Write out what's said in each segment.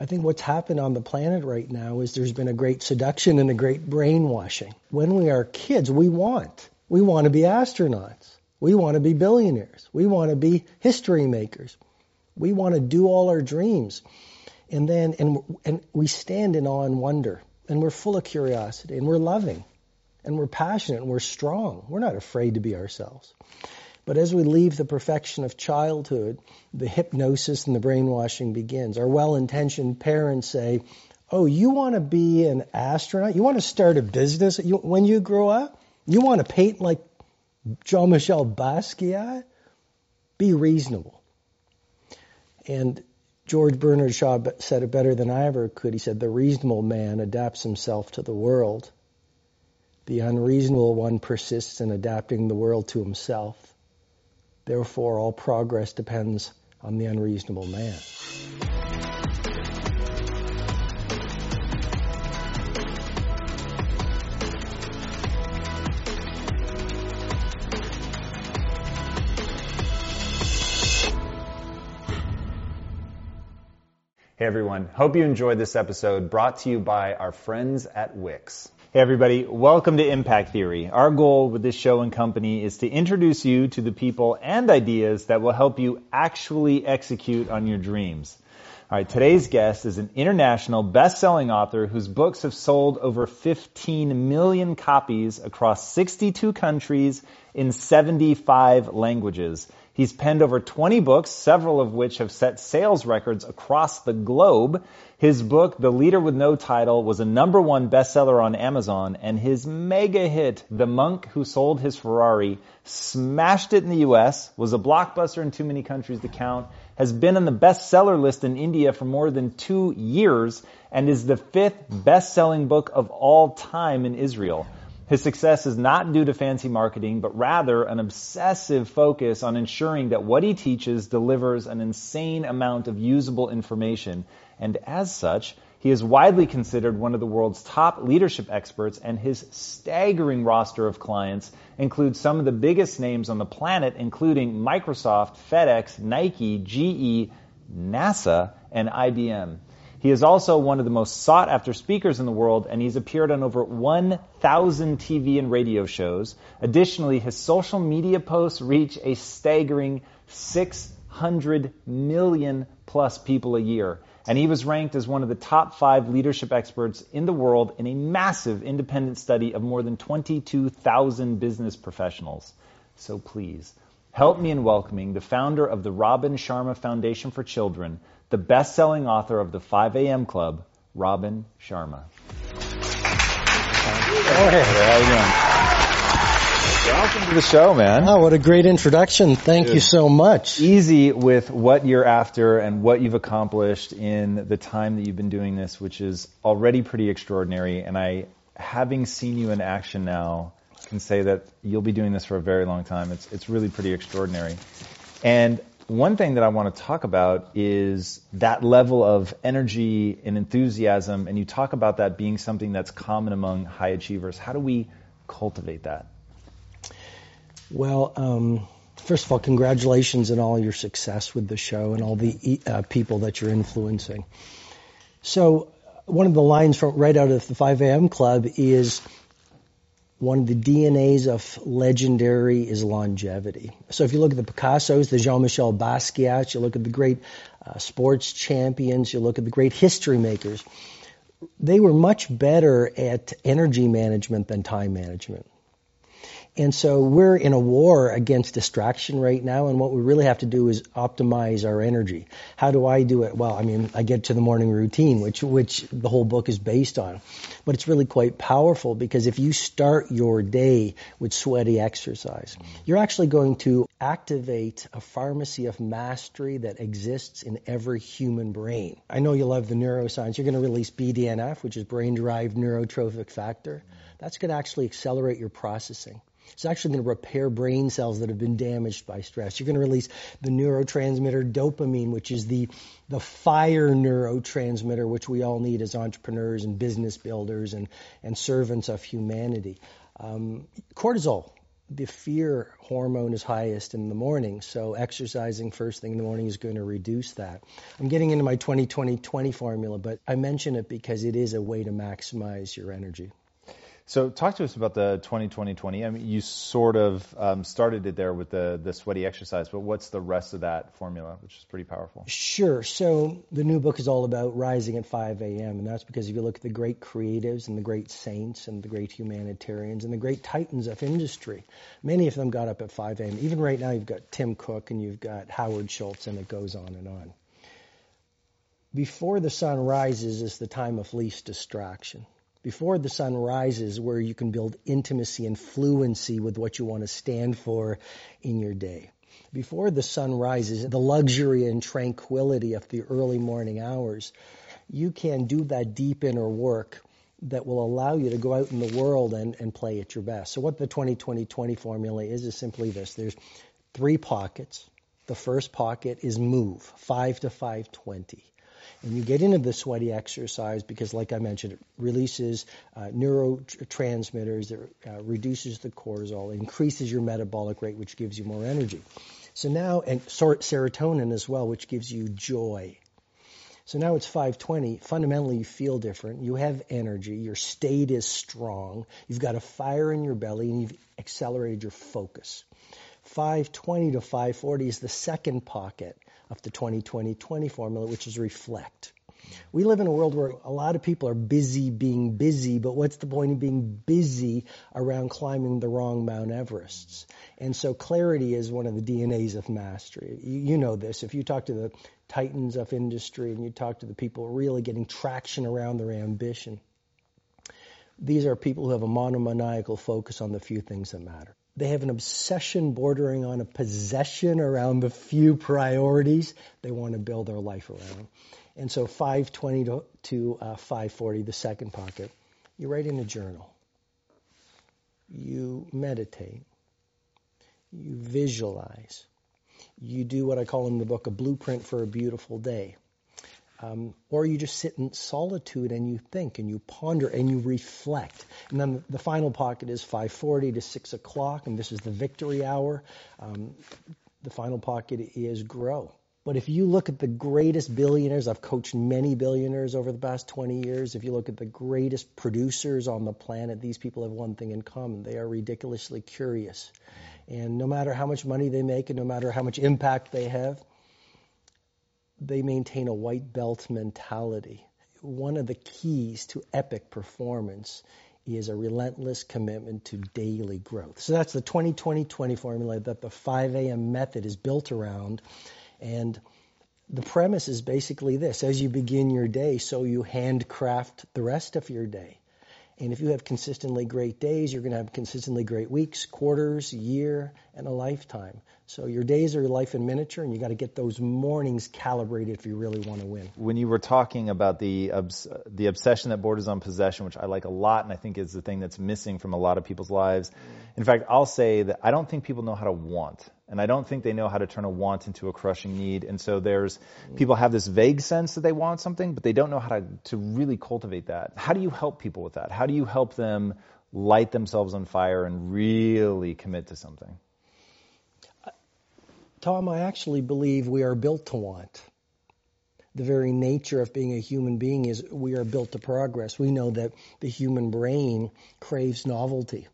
I think what's happened on the planet right now is there's been a great seduction and a great brainwashing. When we are kids, we want. We want to be astronauts. We want to be billionaires. We want to be history makers. We want to do all our dreams. And then, and, and we stand in awe and wonder. And we're full of curiosity. And we're loving. And we're passionate. And we're strong. We're not afraid to be ourselves. But as we leave the perfection of childhood, the hypnosis and the brainwashing begins. Our well intentioned parents say, Oh, you want to be an astronaut? You want to start a business when you grow up? You want to paint like Jean Michel Basquiat? Be reasonable. And George Bernard Shaw said it better than I ever could. He said, The reasonable man adapts himself to the world. The unreasonable one persists in adapting the world to himself. Therefore, all progress depends on the unreasonable man. Hey everyone, hope you enjoyed this episode brought to you by our friends at Wix. Hey everybody, welcome to Impact Theory. Our goal with this show and company is to introduce you to the people and ideas that will help you actually execute on your dreams. All right, today's guest is an international best-selling author whose books have sold over 15 million copies across 62 countries in 75 languages. He's penned over 20 books, several of which have set sales records across the globe. His book, The Leader with No Title, was a number one bestseller on Amazon, and his mega hit, The Monk Who Sold His Ferrari, smashed it in the US, was a blockbuster in too many countries to count, has been on the bestseller list in India for more than two years, and is the fifth best-selling book of all time in Israel. His success is not due to fancy marketing, but rather an obsessive focus on ensuring that what he teaches delivers an insane amount of usable information and as such, he is widely considered one of the world's top leadership experts, and his staggering roster of clients includes some of the biggest names on the planet, including Microsoft, FedEx, Nike, GE, NASA, and IBM. He is also one of the most sought after speakers in the world, and he's appeared on over 1,000 TV and radio shows. Additionally, his social media posts reach a staggering 600 million plus people a year and he was ranked as one of the top five leadership experts in the world in a massive independent study of more than 22,000 business professionals. So please, help me in welcoming the founder of the Robin Sharma Foundation for Children, the best-selling author of the 5 a.m. Club, Robin Sharma. Oh, hey. How you doing? Welcome to the show, man. Oh, what a great introduction. Thank Dude. you so much. Easy with what you're after and what you've accomplished in the time that you've been doing this, which is already pretty extraordinary. And I, having seen you in action now, can say that you'll be doing this for a very long time. It's, it's really pretty extraordinary. And one thing that I want to talk about is that level of energy and enthusiasm, and you talk about that being something that's common among high achievers. How do we cultivate that? Well, um, first of all, congratulations on all your success with the show and all the uh, people that you're influencing. So, one of the lines from right out of the 5 a.m. Club is one of the DNAs of legendary is longevity. So if you look at the Picassos, the Jean-Michel Basquiat, you look at the great uh, sports champions, you look at the great history makers, they were much better at energy management than time management. And so we're in a war against distraction right now, and what we really have to do is optimize our energy. How do I do it? Well, I mean, I get to the morning routine, which which the whole book is based on, but it's really quite powerful because if you start your day with sweaty exercise, you're actually going to activate a pharmacy of mastery that exists in every human brain. I know you love the neuroscience. You're going to release BDNF, which is brain-derived neurotrophic factor. That's going to actually accelerate your processing. It's actually going to repair brain cells that have been damaged by stress. You're going to release the neurotransmitter dopamine, which is the, the fire neurotransmitter, which we all need as entrepreneurs and business builders and, and servants of humanity. Um, cortisol the fear hormone is highest in the morning, so exercising first thing in the morning is going to reduce that. I'm getting into my 20-20-20 formula, but I mention it because it is a way to maximize your energy. So talk to us about the 20-20-20. I mean, you sort of um, started it there with the, the sweaty exercise, but what's the rest of that formula, which is pretty powerful? Sure. So the new book is all about rising at 5 a.m., and that's because if you look at the great creatives and the great saints and the great humanitarians and the great titans of industry, many of them got up at 5 a.m. Even right now, you've got Tim Cook and you've got Howard Schultz, and it goes on and on. Before the sun rises is the time of least distraction before the sun rises where you can build intimacy and fluency with what you want to stand for in your day. Before the sun rises, the luxury and tranquility of the early morning hours, you can do that deep inner work that will allow you to go out in the world and, and play at your best. So what the 20-20-20 formula is, is simply this. There's three pockets. The first pocket is move, 5 to 520. And you get into the sweaty exercise because, like I mentioned, it releases uh, neurotransmitters, it uh, reduces the cortisol, increases your metabolic rate, which gives you more energy. So now, and serotonin as well, which gives you joy. So now it's 520. Fundamentally, you feel different. You have energy. Your state is strong. You've got a fire in your belly, and you've accelerated your focus. 520 to 540 is the second pocket of the 20-20-20 formula, which is reflect. We live in a world where a lot of people are busy being busy, but what's the point of being busy around climbing the wrong Mount Everests? And so clarity is one of the DNAs of mastery. You, you know this. If you talk to the titans of industry and you talk to the people really getting traction around their ambition, these are people who have a monomaniacal focus on the few things that matter. They have an obsession bordering on a possession around the few priorities they want to build their life around. And so 520 to, to uh, 540, the second pocket, you write in a journal. You meditate. You visualize. You do what I call in the book a blueprint for a beautiful day. Um, or you just sit in solitude and you think and you ponder and you reflect. And then the final pocket is 5:40 to 6 o'clock, and this is the victory hour. Um, the final pocket is grow. But if you look at the greatest billionaires, I've coached many billionaires over the past 20 years. If you look at the greatest producers on the planet, these people have one thing in common. They are ridiculously curious. And no matter how much money they make and no matter how much impact they have, they maintain a white belt mentality. One of the keys to epic performance is a relentless commitment to daily growth. So that's the 20-20-20 formula that the 5 a.m. method is built around. And the premise is basically this. As you begin your day, so you handcraft the rest of your day. And if you have consistently great days, you're going to have consistently great weeks, quarters, year, and a lifetime. So your days are your life in miniature, and you got to get those mornings calibrated if you really want to win. When you were talking about the obs- the obsession that borders on possession, which I like a lot, and I think is the thing that's missing from a lot of people's lives. In fact, I'll say that I don't think people know how to want. And I don't think they know how to turn a want into a crushing need. And so there's, people have this vague sense that they want something, but they don't know how to, to really cultivate that. How do you help people with that? How do you help them light themselves on fire and really commit to something? Tom, I actually believe we are built to want. The very nature of being a human being is we are built to progress. We know that the human brain craves novelty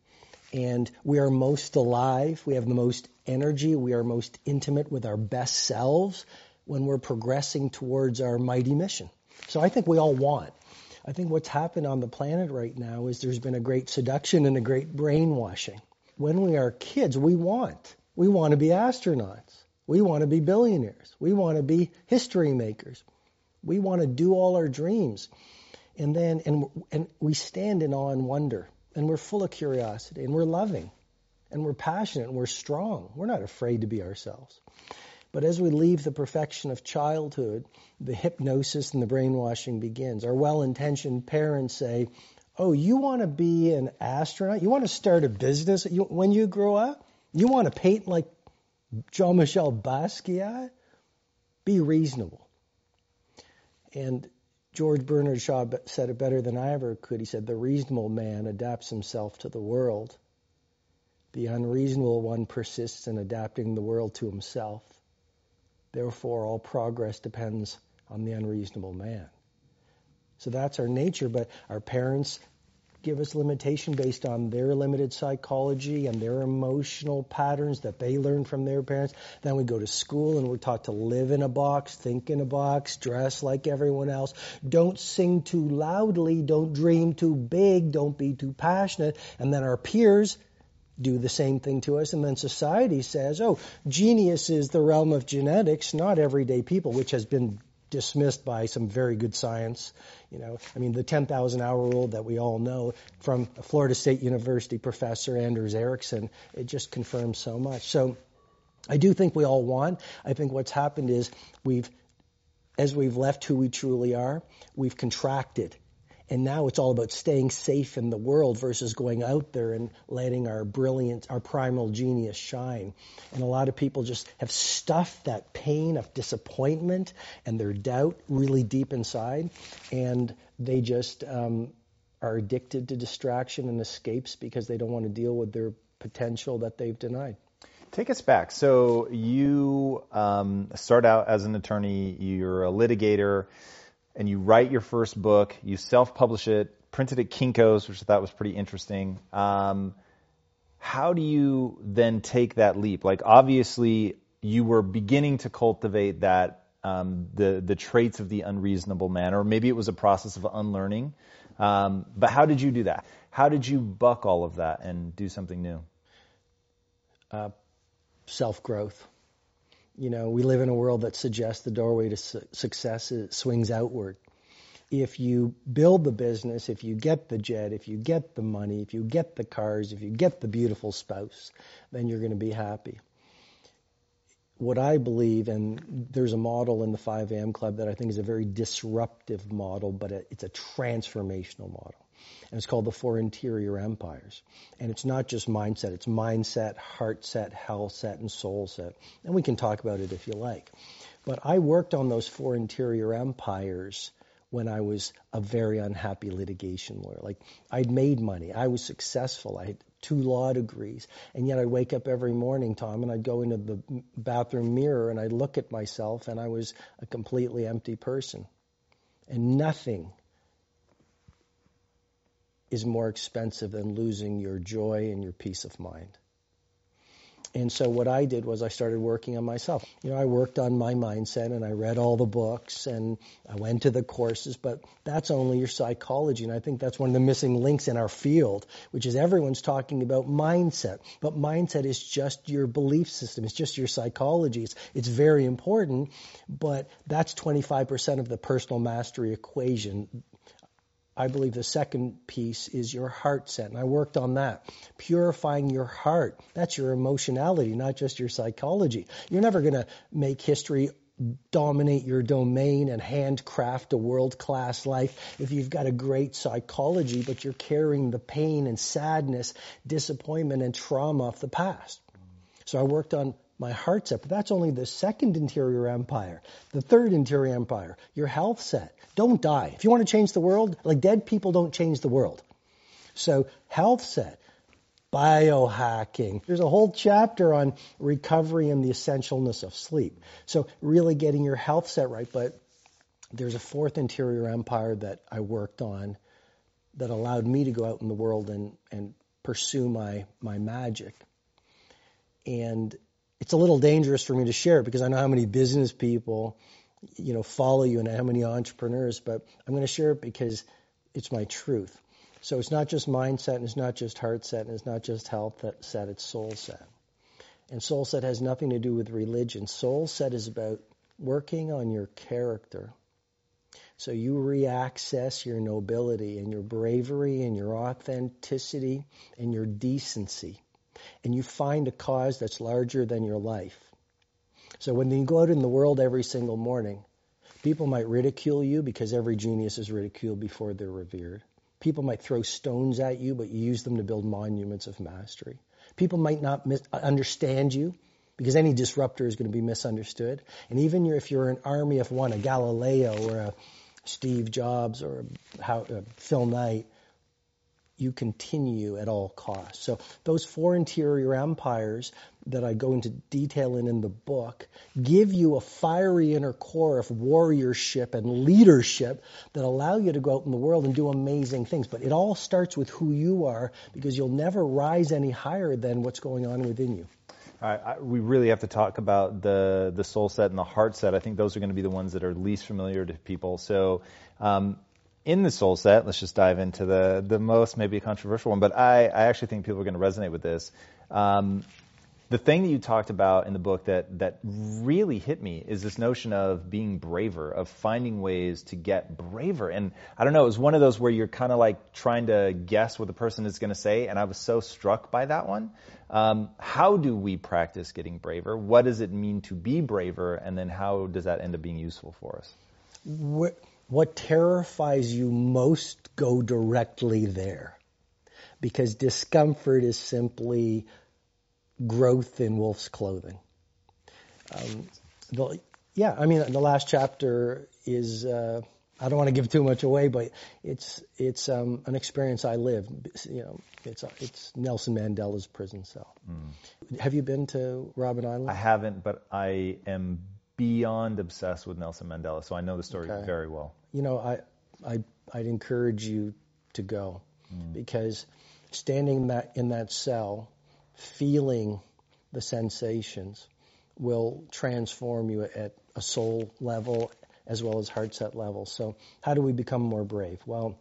and we are most alive, we have the most energy, we are most intimate with our best selves when we're progressing towards our mighty mission. So I think we all want. I think what's happened on the planet right now is there's been a great seduction and a great brainwashing. When we are kids, we want. We want to be astronauts. We want to be billionaires. We want to be history makers. We want to do all our dreams. And then, and, and we stand in awe and wonder and we're full of curiosity and we're loving and we're passionate and we're strong. We're not afraid to be ourselves. But as we leave the perfection of childhood, the hypnosis and the brainwashing begins. Our well-intentioned parents say, "Oh, you want to be an astronaut? You want to start a business when you grow up? You want to paint like Jean-Michel Basquiat? Be reasonable." And George Bernard Shaw said it better than I ever could. He said, The reasonable man adapts himself to the world. The unreasonable one persists in adapting the world to himself. Therefore, all progress depends on the unreasonable man. So that's our nature, but our parents give us limitation based on their limited psychology and their emotional patterns that they learned from their parents. Then we go to school and we're taught to live in a box, think in a box, dress like everyone else. Don't sing too loudly, don't dream too big, don't be too passionate. And then our peers do the same thing to us. And then society says, oh, genius is the realm of genetics, not everyday people, which has been dismissed by some very good science. You know, I mean, the 10,000 hour rule that we all know from Florida State University professor Anders Ericsson, it just confirms so much. So I do think we all want. I think what's happened is we've, as we've left who we truly are, we've contracted and now it's all about staying safe in the world versus going out there and letting our brilliant, our primal genius shine. And a lot of people just have stuffed that pain of disappointment and their doubt really deep inside. And they just um, are addicted to distraction and escapes because they don't want to deal with their potential that they've denied. Take us back. So you um, start out as an attorney, you're a litigator and you write your first book, you self-publish it, printed at Kinko's, which I thought was pretty interesting. Um, how do you then take that leap? Like obviously you were beginning to cultivate that um, the the traits of the unreasonable man, or maybe it was a process of unlearning. Um, but how did you do that? How did you buck all of that and do something new? Uh, Self growth. You know, we live in a world that suggests the doorway to su- success swings outward. If you build the business, if you get the jet, if you get the money, if you get the cars, if you get the beautiful spouse, then you're going to be happy. What I believe, and there's a model in the 5 a.m. Club that I think is a very disruptive model, but it's a transformational model and it's called the Four Interior Empires. And it's not just mindset, it's mindset, heart set, health set, and soul set. And we can talk about it if you like. But I worked on those four interior empires when I was a very unhappy litigation lawyer. Like I'd made money, I was successful, I had two law degrees, and yet I'd wake up every morning, Tom, and I'd go into the bathroom mirror and I'd look at myself, and I was a completely empty person. And nothing is more expensive than losing your joy and your peace of mind. And so what I did was I started working on myself. You know, I worked on my mindset and I read all the books and I went to the courses, but that's only your psychology. And I think that's one of the missing links in our field, which is everyone's talking about mindset. But mindset is just your belief system. It's just your psychology. It's, very important, but that's 25% of the personal mastery equation. I believe the second piece is your heart set. And I worked on that. Purifying your heart. That's your emotionality, not just your psychology. You're never going to make history dominate your domain and handcraft a world class life if you've got a great psychology, but you're carrying the pain and sadness, disappointment and trauma of the past. So I worked on my heart set. But that's only the second interior empire. The third interior empire, your health set. Don't die. If you want to change the world, like dead people don't change the world. So health set, biohacking. There's a whole chapter on recovery and the essentialness of sleep. So really getting your health set right. But there's a fourth interior empire that I worked on that allowed me to go out in the world and, and pursue my, my magic. And it's a little dangerous for me to share because I know how many business people, you know, follow you and how many entrepreneurs, but I'm going to share it because it's my truth. So it's not just mindset and it's not just heart set and it's not just health set, it's soul set. And soul set has nothing to do with religion. Soul set is about working on your character. So you reaccess your nobility and your bravery and your authenticity and your decency and you find a cause that's larger than your life. So when you go out in the world every single morning, people might ridicule you because every genius is ridiculed before they're revered. People might throw stones at you, but you use them to build monuments of mastery. People might not mis- understand you because any disruptor is going to be misunderstood. And even if you're an army of one, a Galileo or a Steve Jobs or a, Phil Knight, you continue at all costs. So those four interior empires that I go into detail in in the book give you a fiery inner core of warriorship and leadership that allow you to go out in the world and do amazing things. But it all starts with who you are because you'll never rise any higher than what's going on within you. I, we really have to talk about the the soul set and the heart set. I think those are going to be the ones that are least familiar to people. So, um, in the soul set, let's just dive into the the most maybe controversial one, but I, I actually think people are going to resonate with this. Um, the thing that you talked about in the book that that really hit me is this notion of being braver, of finding ways to get braver. And I don't know, it was one of those where you're kind of like trying to guess what the person is going to say, and I was so struck by that one. Um, how do we practice getting braver? What does it mean to be braver, and then how does that end up being useful for us? What, what terrifies you most go directly there, because discomfort is simply growth in wolf's clothing. Um, the, yeah, I mean, the last chapter is, uh, I don't want to give too much away, but it's, it's, um, an experience I lived. You know, it's, it's Nelson Mandela's prison cell. Mm. Have you been to Robben Island? I haven't, but I am beyond obsessed with Nelson Mandela, so I know the story okay. very well. You know, I, I, I'd encourage you to go mm. because standing that in that cell feeling the sensations will transform you at a soul level as well as heart set level. So, how do we become more brave? Well,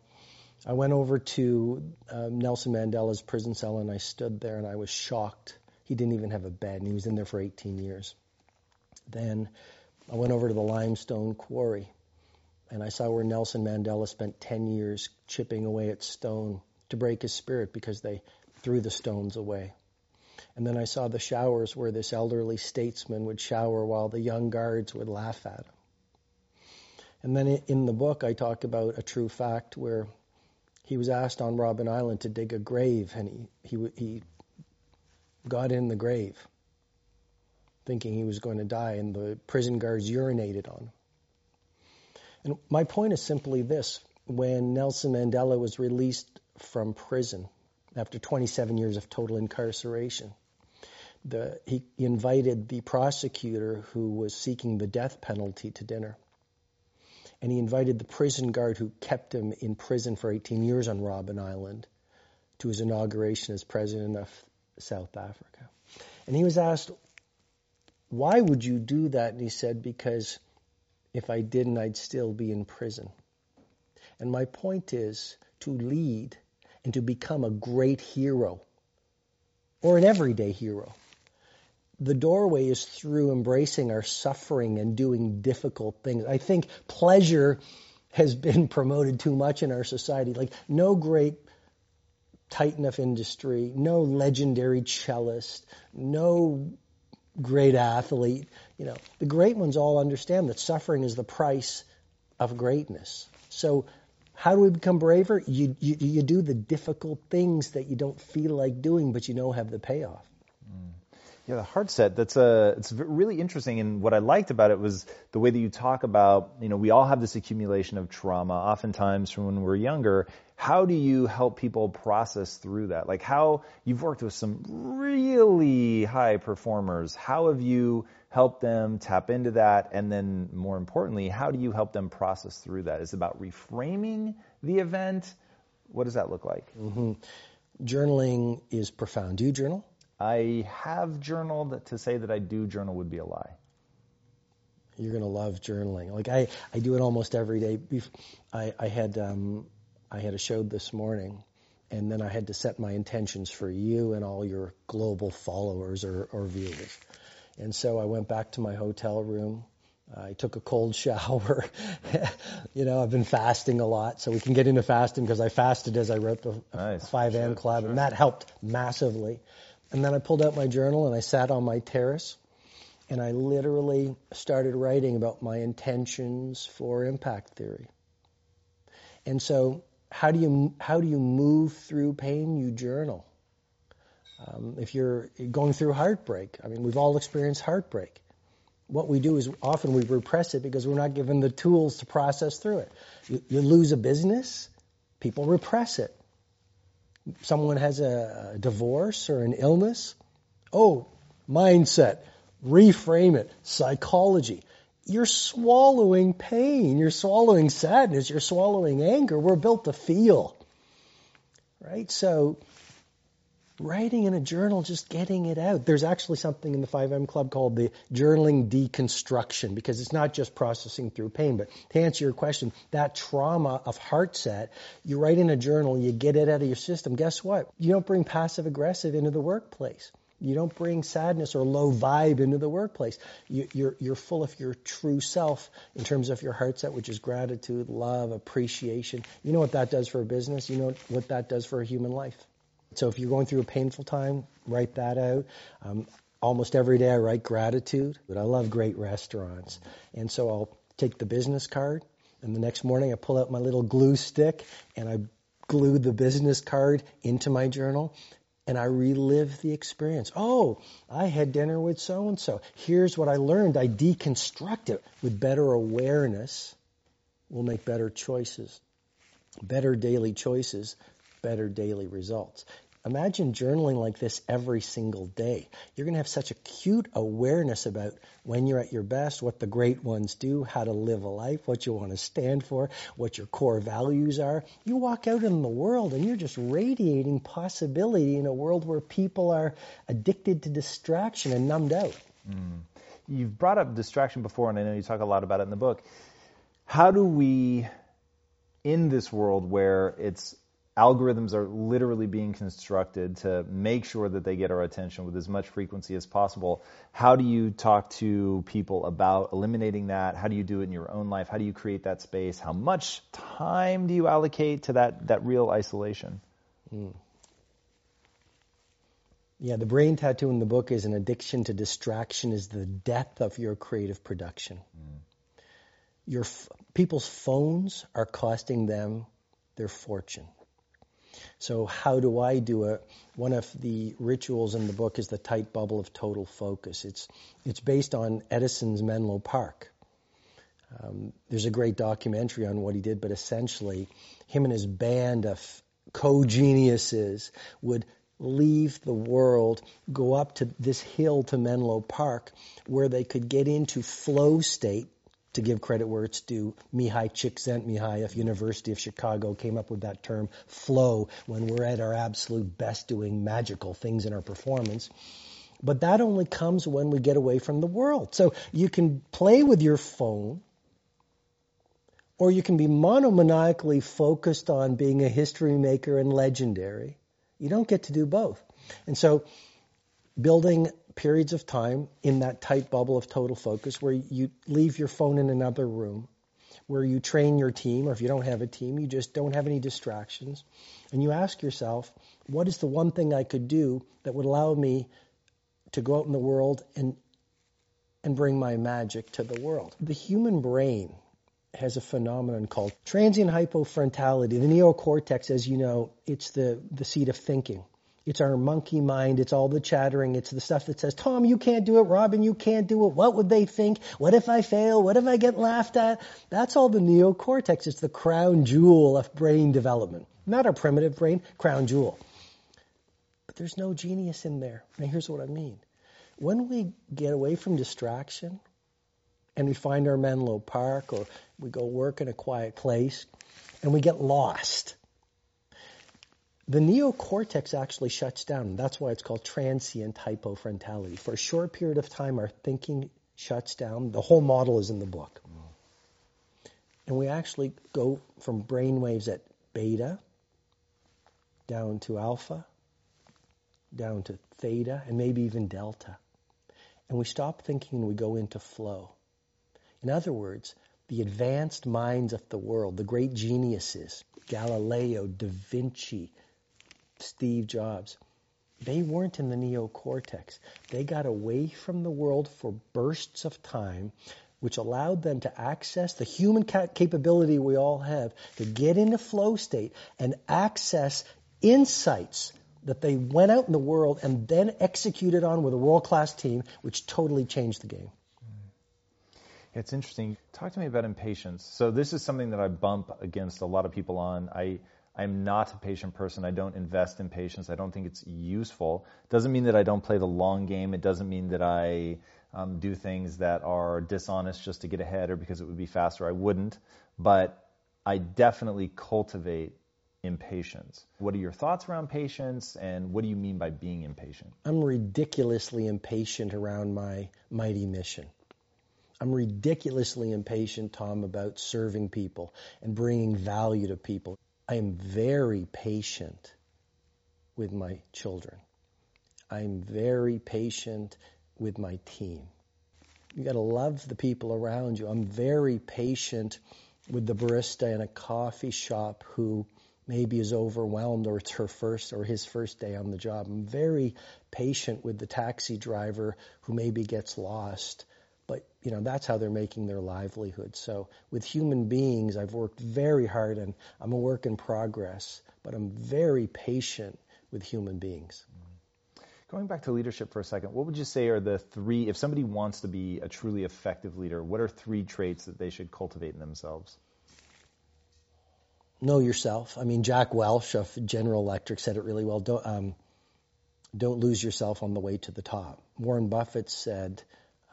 I went over to um, Nelson Mandela's prison cell and I stood there and I was shocked. He didn't even have a bed and he was in there for 18 years. Then I went over to the limestone quarry and I saw where Nelson Mandela spent 10 years chipping away at stone to break his spirit because they threw the stones away. And then I saw the showers where this elderly statesman would shower while the young guards would laugh at him. And then in the book, I talk about a true fact where he was asked on Robben Island to dig a grave, and he, he, he got in the grave thinking he was going to die, and the prison guards urinated on him. And my point is simply this when Nelson Mandela was released from prison after 27 years of total incarceration, the, he invited the prosecutor who was seeking the death penalty to dinner. And he invited the prison guard who kept him in prison for 18 years on Robben Island to his inauguration as president of South Africa. And he was asked, Why would you do that? And he said, Because if I didn't, I'd still be in prison. And my point is to lead and to become a great hero or an everyday hero the doorway is through embracing our suffering and doing difficult things. I think pleasure has been promoted too much in our society. Like, no great titan of industry, no legendary cellist, no great athlete. You know, the great ones all understand that suffering is the price of greatness. So, how do we become braver? You, you, you do the difficult things that you don't feel like doing, but you know have the payoff. Mm. Yeah, the heart set. That's a. It's really interesting, and what I liked about it was the way that you talk about. You know, we all have this accumulation of trauma, oftentimes from when we're younger. How do you help people process through that? Like, how you've worked with some really high performers. How have you helped them tap into that, and then more importantly, how do you help them process through that? Is it about reframing the event? What does that look like? Mm-hmm. Journaling is profound. Do you journal? I have journaled. To say that I do journal would be a lie. You're gonna love journaling. Like I, I do it almost every day. I, I had, um, I had a show this morning, and then I had to set my intentions for you and all your global followers or, or viewers. And so I went back to my hotel room. I took a cold shower. you know, I've been fasting a lot, so we can get into fasting because I fasted as I wrote the nice. 5 a.m. Club, sure. and that helped massively. And then I pulled out my journal and I sat on my terrace and I literally started writing about my intentions for impact theory. And so, how do you how do you move through pain? You journal. Um, if you're going through heartbreak, I mean, we've all experienced heartbreak. What we do is often we repress it because we're not given the tools to process through it. You, you lose a business, people repress it. Someone has a divorce or an illness. Oh, mindset, reframe it, psychology. You're swallowing pain, you're swallowing sadness, you're swallowing anger. We're built to feel. Right? So writing in a journal, just getting it out. There's actually something in the 5M Club called the journaling deconstruction because it's not just processing through pain. But to answer your question, that trauma of heart set, you write in a journal, you get it out of your system. Guess what? You don't bring passive aggressive into the workplace. You don't bring sadness or low vibe into the workplace. You, you're, you're full of your true self in terms of your heart set, which is gratitude, love, appreciation. You know what that does for a business? You know what that does for a human life? So if you're going through a painful time, write that out. Um, almost every day I write gratitude, but I love great restaurants. And so I'll take the business card, and the next morning I pull out my little glue stick and I glue the business card into my journal and I relive the experience. Oh, I had dinner with so and so. Here's what I learned. I deconstruct it with better awareness. We'll make better choices. Better daily choices, better daily results. Imagine journaling like this every single day. You're going to have such acute awareness about when you're at your best, what the great ones do, how to live a life, what you want to stand for, what your core values are. You walk out in the world and you're just radiating possibility in a world where people are addicted to distraction and numbed out. Mm. You've brought up distraction before, and I know you talk a lot about it in the book. How do we, in this world where it's algorithms are literally being constructed to make sure that they get our attention with as much frequency as possible. How do you talk to people about eliminating that? How do you do it in your own life? How do you create that space? How much time do you allocate to that, that real isolation? Mm. Yeah, the brain tattoo in the book is an addiction to distraction is the death of your creative production. Mm. Your people's phones are costing them their fortune. So how do I do it? One of the rituals in the book is the tight bubble of total focus. It's it's based on Edison's Menlo Park. Um, there's a great documentary on what he did, but essentially, him and his band of co-geniuses would leave the world, go up to this hill to Menlo Park, where they could get into flow state to give credit where it's due, Mihaly Csikszentmihalyi University of Chicago came up with that term flow when we're at our absolute best doing magical things in our performance. But that only comes when we get away from the world. So you can play with your phone, or you can be monomaniacally focused on being a history maker and legendary. You don't get to do both. And so building periods of time in that tight bubble of total focus where you leave your phone in another room, where you train your team, or if you don't have a team, you just don't have any distractions, and you ask yourself, what is the one thing I could do that would allow me to go out in the world and and bring my magic to the world? The human brain has a phenomenon called transient hypofrontality. The neocortex, as you know, it's the, the seat of thinking. It's our monkey mind. It's all the chattering. It's the stuff that says, Tom, you can't do it. Robin, you can't do it. What would they think? What if I fail? What if I get laughed at? That's all the neocortex. It's the crown jewel of brain development. Not our primitive brain, crown jewel. But there's no genius in there. And here's what I mean. When we get away from distraction and we find our Menlo Park or we go work in a quiet place and we get lost the neocortex actually shuts down. That's why it's called transient hypofrontality. For a short period of time, our thinking shuts down. The whole model is in the book. And we actually go from brain waves at beta down to alpha, down to theta, and maybe even delta. And we stop thinking and we go into flow. In other words, the advanced minds of the world, the great geniuses, Galileo, Da Vinci, Steve Jobs, they weren't in the neocortex. They got away from the world for bursts of time, which allowed them to access the human capability we all have to get into flow state and access insights that they went out in the world and then executed on with a world class team, which totally changed the game. Mm-hmm. It's interesting. Talk to me about impatience. So this is something that I bump against a lot of people on. I I'm not a patient person. I don't invest in patience. I don't think it's useful. Doesn't mean that I don't play the long game. It doesn't mean that I um, do things that are dishonest just to get ahead or because it would be faster. I wouldn't. But I definitely cultivate impatience. What are your thoughts around patience and what do you mean by being impatient? I'm ridiculously impatient around my mighty mission. I'm ridiculously impatient, Tom, about serving people and bringing value to people. I am very patient with my children. I'm very patient with my team. You got to love the people around you. I'm very patient with the barista in a coffee shop who maybe is overwhelmed or it's her first or his first day on the job. I'm very patient with the taxi driver who maybe gets lost. But, you know, that's how they're making their livelihood. So with human beings, I've worked very hard and I'm a work in progress, but I'm very patient with human beings. Going back to leadership for a second, what would you say are the three, if somebody wants to be a truly effective leader, what are three traits that they should cultivate in themselves? Know yourself. I mean, Jack Welch of General Electric said it really well. Don't, um, don't lose yourself on the way to the top. Warren Buffett said,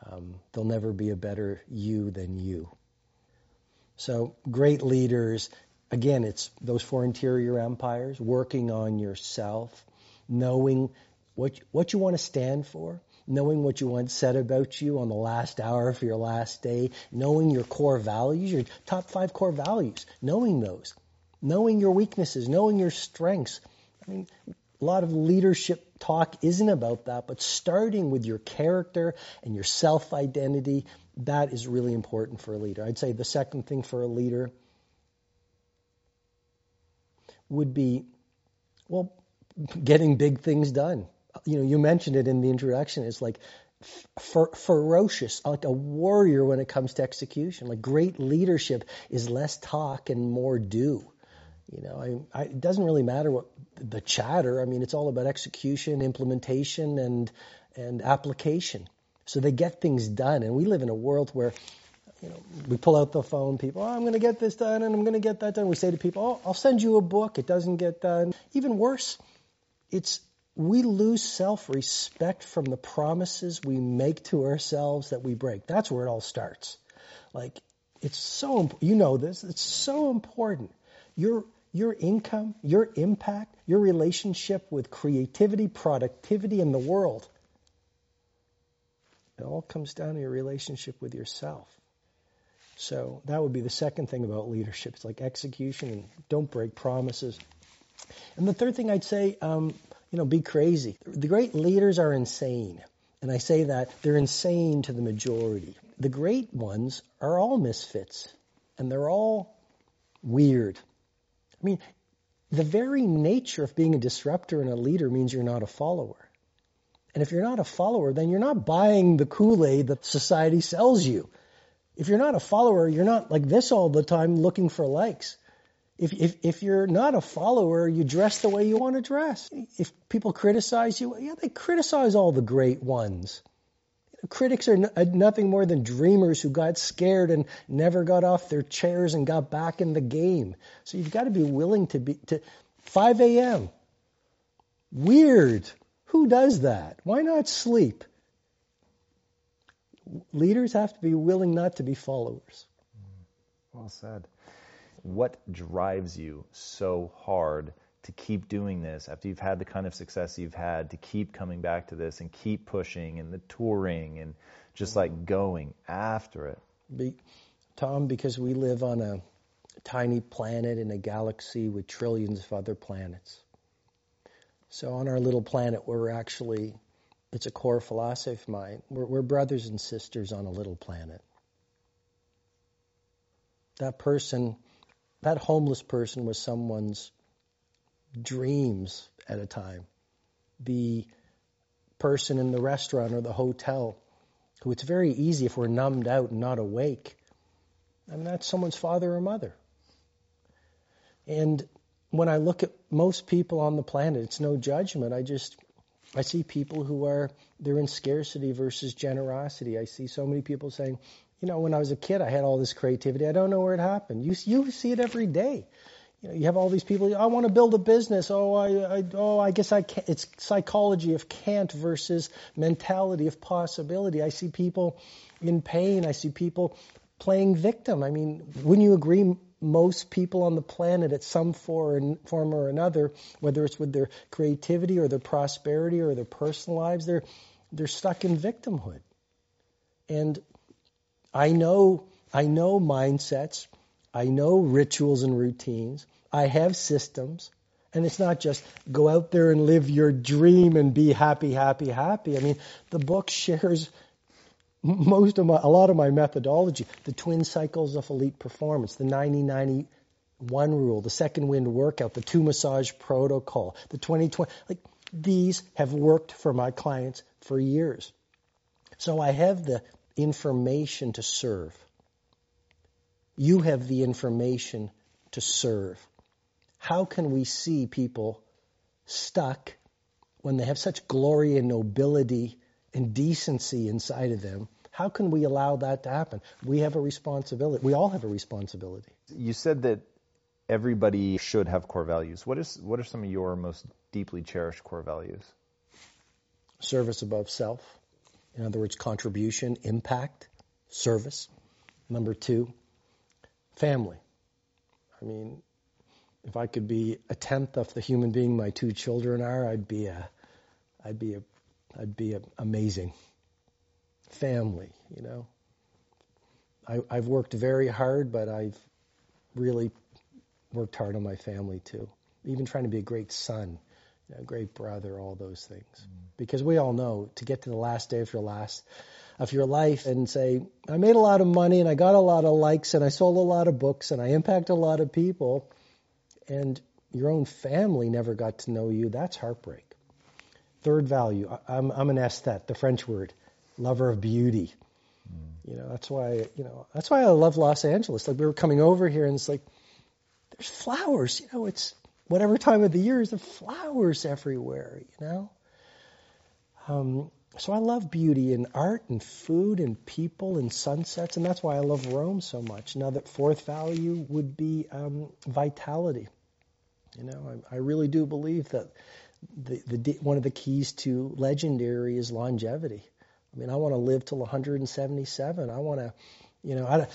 um, there'll never be a better you than you. So, great leaders, again, it's those four interior empires, working on yourself, knowing what, what you want to stand for, knowing what you want said about you on the last hour of your last day, knowing your core values, your top five core values, knowing those, knowing your weaknesses, knowing your strengths. I mean, a lot of leadership talk isn't about that, but starting with your character and your self identity, that is really important for a leader. I'd say the second thing for a leader would be, well, getting big things done you know, you mentioned it in the introduction. It's like fer- ferocious, like a warrior when it comes to execution. Like great leadership is less talk and more do. You know, I, I, it doesn't really matter what the chatter. I mean, it's all about execution, implementation, and and application. So they get things done, and we live in a world where, you know, we pull out the phone. People, oh, I'm going to get this done, and I'm going to get that done. We say to people, oh, I'll send you a book. It doesn't get done. Even worse, it's we lose self respect from the promises we make to ourselves that we break. That's where it all starts. Like, it's so, you know this, it's so important. Your, your income, your impact, your relationship with creativity, productivity, in the world, it all comes down to your relationship with yourself. So that would be the second thing about leadership. It's like execution and don't break promises. And the third thing I'd say, um, you know, be crazy. The great leaders are insane. And I say that they're insane to the majority. The great ones are all misfits, and they're all weird. I mean, the very nature of being a disruptor and a leader means you're not a follower. And if you're not a follower, then you're not buying the Kool Aid that society sells you. If you're not a follower, you're not like this all the time looking for likes. If, if, if you're not a follower, you dress the way you want to dress. If people criticize you, yeah, they criticize all the great ones. Critics are uh, nothing more than dreamers who got scared and never got off their chairs and got back in the game. So you've got to be willing to be to 5 a.m. Weird. Who does that? Why not sleep? Leaders have to be willing not to be followers. Well said what drives you so hard to keep doing this after you've had the kind of success you've had to keep coming back to this and keep pushing and the touring and just like going after it. Be, tom because we live on a tiny planet in a galaxy with trillions of other planets. So on our little planet we're actually it's a core philosophy of mine. We're, we're brothers and sisters on a little planet. That person that homeless person was someone's dreams at a time. The person in the restaurant or the hotel who it's very easy if we're numbed out and not awake. I that's someone's father or mother. And when I look at most people on the planet, it's no judgment. I just, I see people who are, they're in scarcity versus generosity. I see so many people saying, you know, when I was a kid, I had all this creativity. I don't know where it happened. You, you see it every day. You know, you have all these people. I want to build a business. Oh, I, I oh, I guess I can't. It's psychology of can't versus mentality of possibility. I see people in pain. I see people playing victim. I mean, wouldn't you agree? Most people on the planet, at some form or another, whether it's with their creativity or their prosperity or their personal lives, they're they're stuck in victimhood. And I know I know mindsets. I know rituals and routines. I have systems. And it's not just go out there and live your dream and be happy, happy, happy. I mean, the book shares most of my, a lot of my methodology, the twin cycles of elite performance, the 90-90 one rule, the second wind workout, the two massage protocol, the 2020, like these have worked for my clients for years. So I have the information to serve. You have the information to serve. How can we see people stuck when they have such glory and nobility and decency inside of them? How can we allow that to happen? We have a responsibility. We all have a responsibility. You said that everybody should have core values. What is what are some of your most deeply cherished core values? Service above self. In other words, contribution, impact, service. Number two, family. I mean, if I could be a tenth of the human being my two children are, I'd be a, I'd be a, I'd be a, amazing. Family, you know. I, I've worked very hard, but I've really worked hard on my family too. Even trying to be a great son, you know, a great brother, all those things. Mm. Because we all know to get to the last day of your last of your life and say, I made a lot of money and I got a lot of likes and I sold a lot of books and I impacted a lot of people and your own family never got to know you, that's heartbreak. Third value, I'm, I'm an aesthete, the French word, lover of beauty. Mm. You know, that's why, you know, that's why I love Los Angeles. Like we were coming over here and it's like, there's flowers, you know, it's whatever time of the year is the flowers everywhere, you know. Um, so I love beauty and art and food and people and sunsets, and that's why I love Rome so much. Now that fourth value would be um, vitality. You know, I, I, really do believe that the, the one of the keys to legendary is longevity. I mean, I want to live till 177. I want to, you know, I,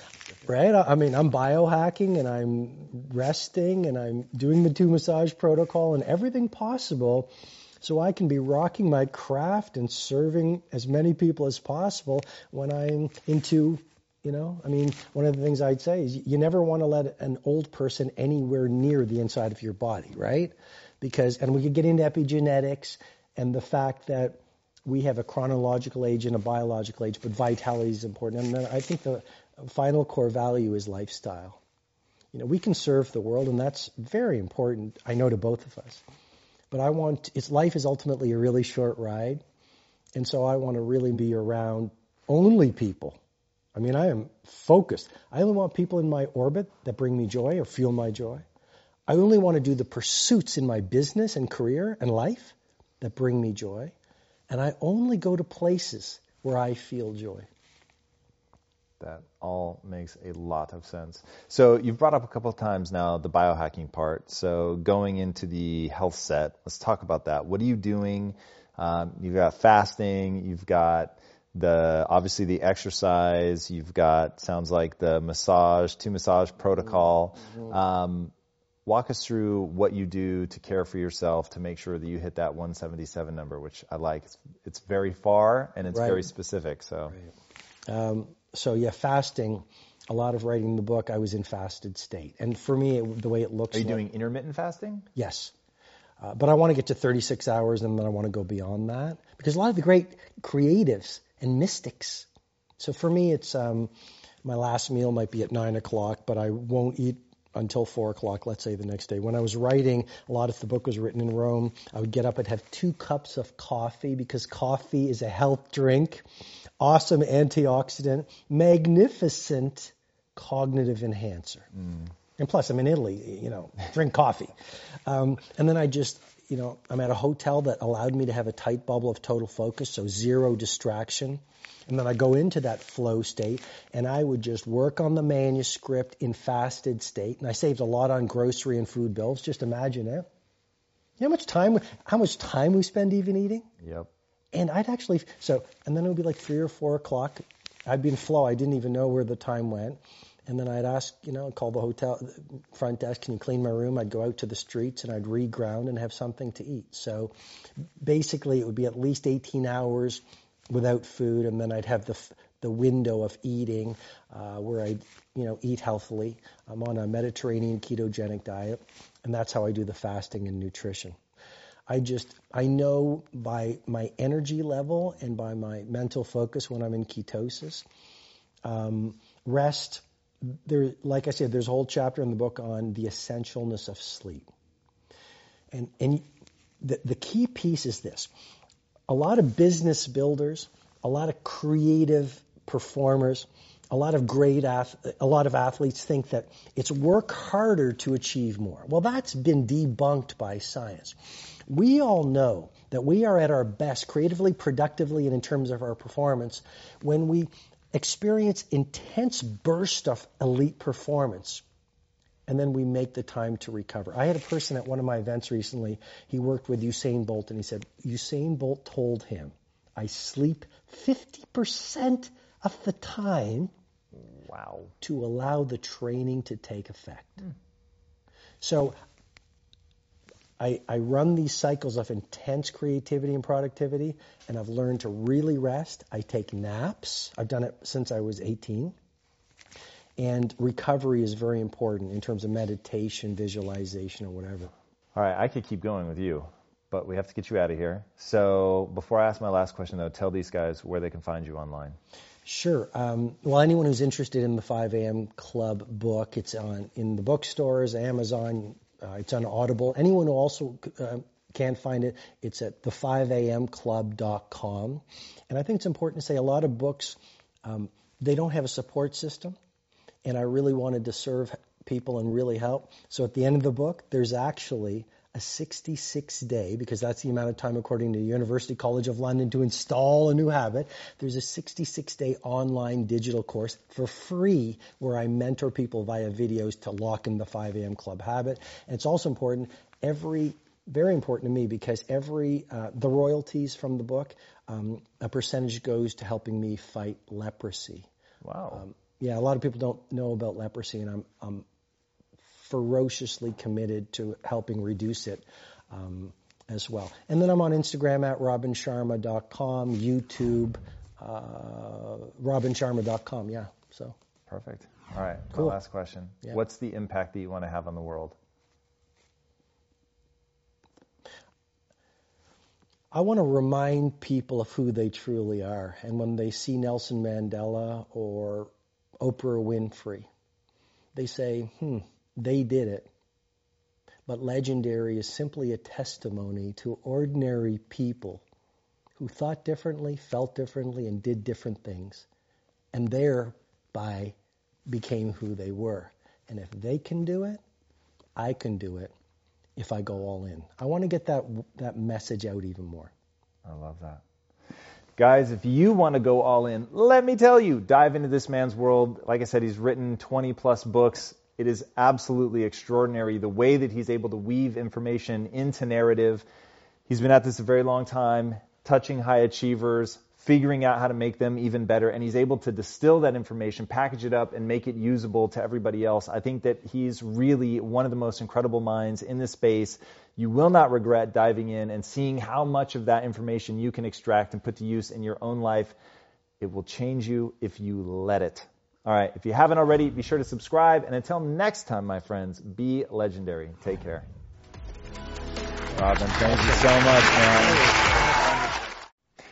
right? I mean, I'm biohacking and I'm resting and I'm doing the two massage protocol and everything possible so I can be rocking my craft and serving as many people as possible when I'm into you know, I mean, one of the things I'd say is you never want to let an old person anywhere near the inside of your body, right? Because, and we could get into epigenetics and the fact that we have a chronological age and a biological age, but vitality is important. And I think the final core value is lifestyle. You know, we can serve the world, and that's very important, I know, to both of us. But I want, its life is ultimately a really short ride. And so I want to really be around only people. I mean, I am focused. I only want people in my orbit that bring me joy or feel my joy. I only want to do the pursuits in my business and career and life that bring me joy. And I only go to places where I feel joy. That all makes a lot of sense. So you've brought up a couple of times now the biohacking part. So going into the health set, let's talk about that. What are you doing? Um, you've got fasting. You've got the obviously the exercise. You've got sounds like the massage, two massage protocol. Mm-hmm. Um, walk us through what you do to care for yourself to make sure that you hit that 177 number, which I like. It's, it's very far and it's right. very specific. So. Right. Um, so yeah, fasting. A lot of writing the book, I was in fasted state, and for me, it, the way it looks. Are you like, doing intermittent fasting? Yes, uh, but I want to get to 36 hours, and then I want to go beyond that because a lot of the great creatives and mystics. So for me, it's um, my last meal might be at nine o'clock, but I won't eat until four o'clock, let's say the next day. When I was writing, a lot of the book was written in Rome. I would get up and have two cups of coffee because coffee is a health drink awesome antioxidant, magnificent cognitive enhancer. Mm. And plus, I'm in Italy, you know, drink coffee. Um, and then I just, you know, I'm at a hotel that allowed me to have a tight bubble of total focus, so zero distraction. And then I go into that flow state and I would just work on the manuscript in fasted state. And I saved a lot on grocery and food bills. Just imagine it. You know how much time, how much time we spend even eating? Yep. And I'd actually, so, and then it would be like three or four o'clock. I'd be in flow. I didn't even know where the time went. And then I'd ask, you know, call the hotel front desk, can you clean my room? I'd go out to the streets and I'd reground and have something to eat. So basically, it would be at least 18 hours without food, and then I'd have the the window of eating uh, where I, you know, eat healthily. I'm on a Mediterranean ketogenic diet, and that's how I do the fasting and nutrition. I just I know by my energy level and by my mental focus when I'm in ketosis. Um, rest there, like I said, there's a whole chapter in the book on the essentialness of sleep. And, and the, the key piece is this. A lot of business builders, a lot of creative performers, a lot of great a lot of athletes think that it's work harder to achieve more. Well, that's been debunked by science. We all know that we are at our best creatively, productively, and in terms of our performance when we experience intense burst of elite performance and then we make the time to recover. I had a person at one of my events recently, he worked with Usain Bolt and he said, Usain Bolt told him, I sleep 50% of the time wow. to allow the training to take effect. Mm. So I, I run these cycles of intense creativity and productivity, and I've learned to really rest. I take naps. I've done it since I was 18. And recovery is very important in terms of meditation, visualization, or whatever. All right, I could keep going with you, but we have to get you out of here. So before I ask my last question, though, tell these guys where they can find you online. Sure. Um, well, anyone who's interested in the 5 a.m. Club book, it's on in the bookstores, Amazon, it's on Audible. Anyone who also uh, can't find it, it's at the5amclub.com. And I think it's important to say a lot of books, um, they don't have a support system. And I really wanted to serve people and really help. So at the end of the book, there's actually a 66 day, because that's the amount of time according to University College of London to install a new habit. There's a 66 day online digital course for free where I mentor people via videos to lock in the 5 a.m. club habit. And it's also important, every very important to me because every uh, the royalties from the book, um, a percentage goes to helping me fight leprosy. Wow. Um, yeah, a lot of people don't know about leprosy, and I'm, I'm ferociously committed to helping reduce it um, as well. And then I'm on Instagram at robinsharma.com, YouTube, uh, robinsharma.com. Yeah, so. Perfect. All right, cool. last question. Yeah. What's the impact that you want to have on the world? I want to remind people of who they truly are. And when they see Nelson Mandela or Oprah Winfrey, they say, hmm, they did it. But legendary is simply a testimony to ordinary people who thought differently, felt differently, and did different things, and thereby became who they were. And if they can do it, I can do it if I go all in. I want to get that that message out even more. I love that. Guys, if you want to go all in, let me tell you, dive into this man's world. Like I said, he's written 20 plus books. It is absolutely extraordinary the way that he's able to weave information into narrative. He's been at this a very long time, touching high achievers, figuring out how to make them even better, and he's able to distill that information, package it up, and make it usable to everybody else. I think that he's really one of the most incredible minds in this space. You will not regret diving in and seeing how much of that information you can extract and put to use in your own life. It will change you if you let it. All right. If you haven't already, be sure to subscribe. And until next time, my friends, be legendary. Take care. Robin, thank you so much, man.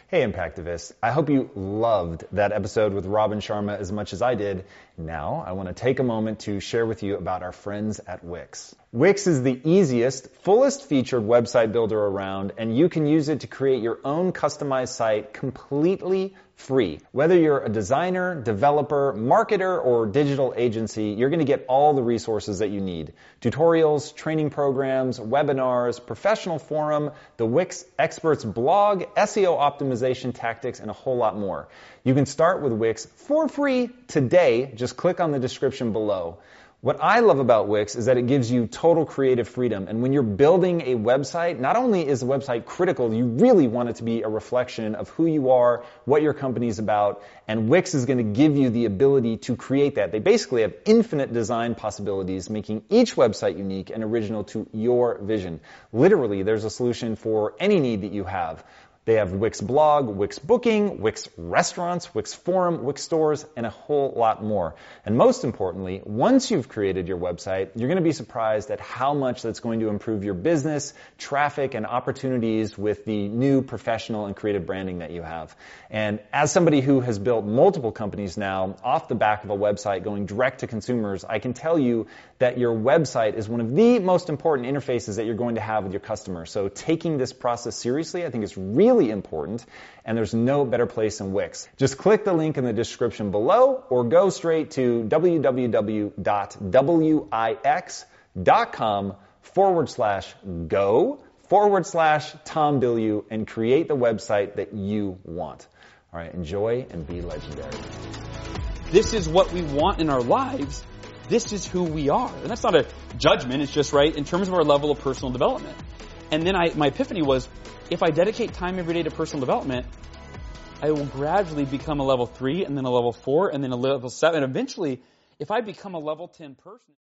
Hey, Impactivists. I hope you loved that episode with Robin Sharma as much as I did. Now, I want to take a moment to share with you about our friends at Wix. Wix is the easiest, fullest featured website builder around, and you can use it to create your own customized site completely free. Whether you're a designer, developer, marketer, or digital agency, you're going to get all the resources that you need. Tutorials, training programs, webinars, professional forum, the Wix experts blog, SEO optimization tactics, and a whole lot more. You can start with Wix for free today. Just click on the description below. What I love about Wix is that it gives you total creative freedom. And when you're building a website, not only is the website critical, you really want it to be a reflection of who you are, what your company is about, and Wix is going to give you the ability to create that. They basically have infinite design possibilities, making each website unique and original to your vision. Literally, there's a solution for any need that you have. They have Wix blog, Wix booking, Wix restaurants, Wix forum, Wix stores, and a whole lot more. And most importantly, once you've created your website, you're going to be surprised at how much that's going to improve your business, traffic, and opportunities with the new professional and creative branding that you have. And as somebody who has built multiple companies now off the back of a website going direct to consumers, I can tell you that your website is one of the most important interfaces that you're going to have with your customer. So taking this process seriously, I think is really really important, and there's no better place than Wix. Just click the link in the description below or go straight to www.wix.com forward slash go forward slash Tom Bilyeu and create the website that you want. All right, enjoy and be legendary. This is what we want in our lives. This is who we are. And that's not a judgment, it's just right in terms of our level of personal development. And then I, my epiphany was, if I dedicate time every day to personal development, I will gradually become a level three and then a level four and then a level seven. And eventually, if I become a level 10 person,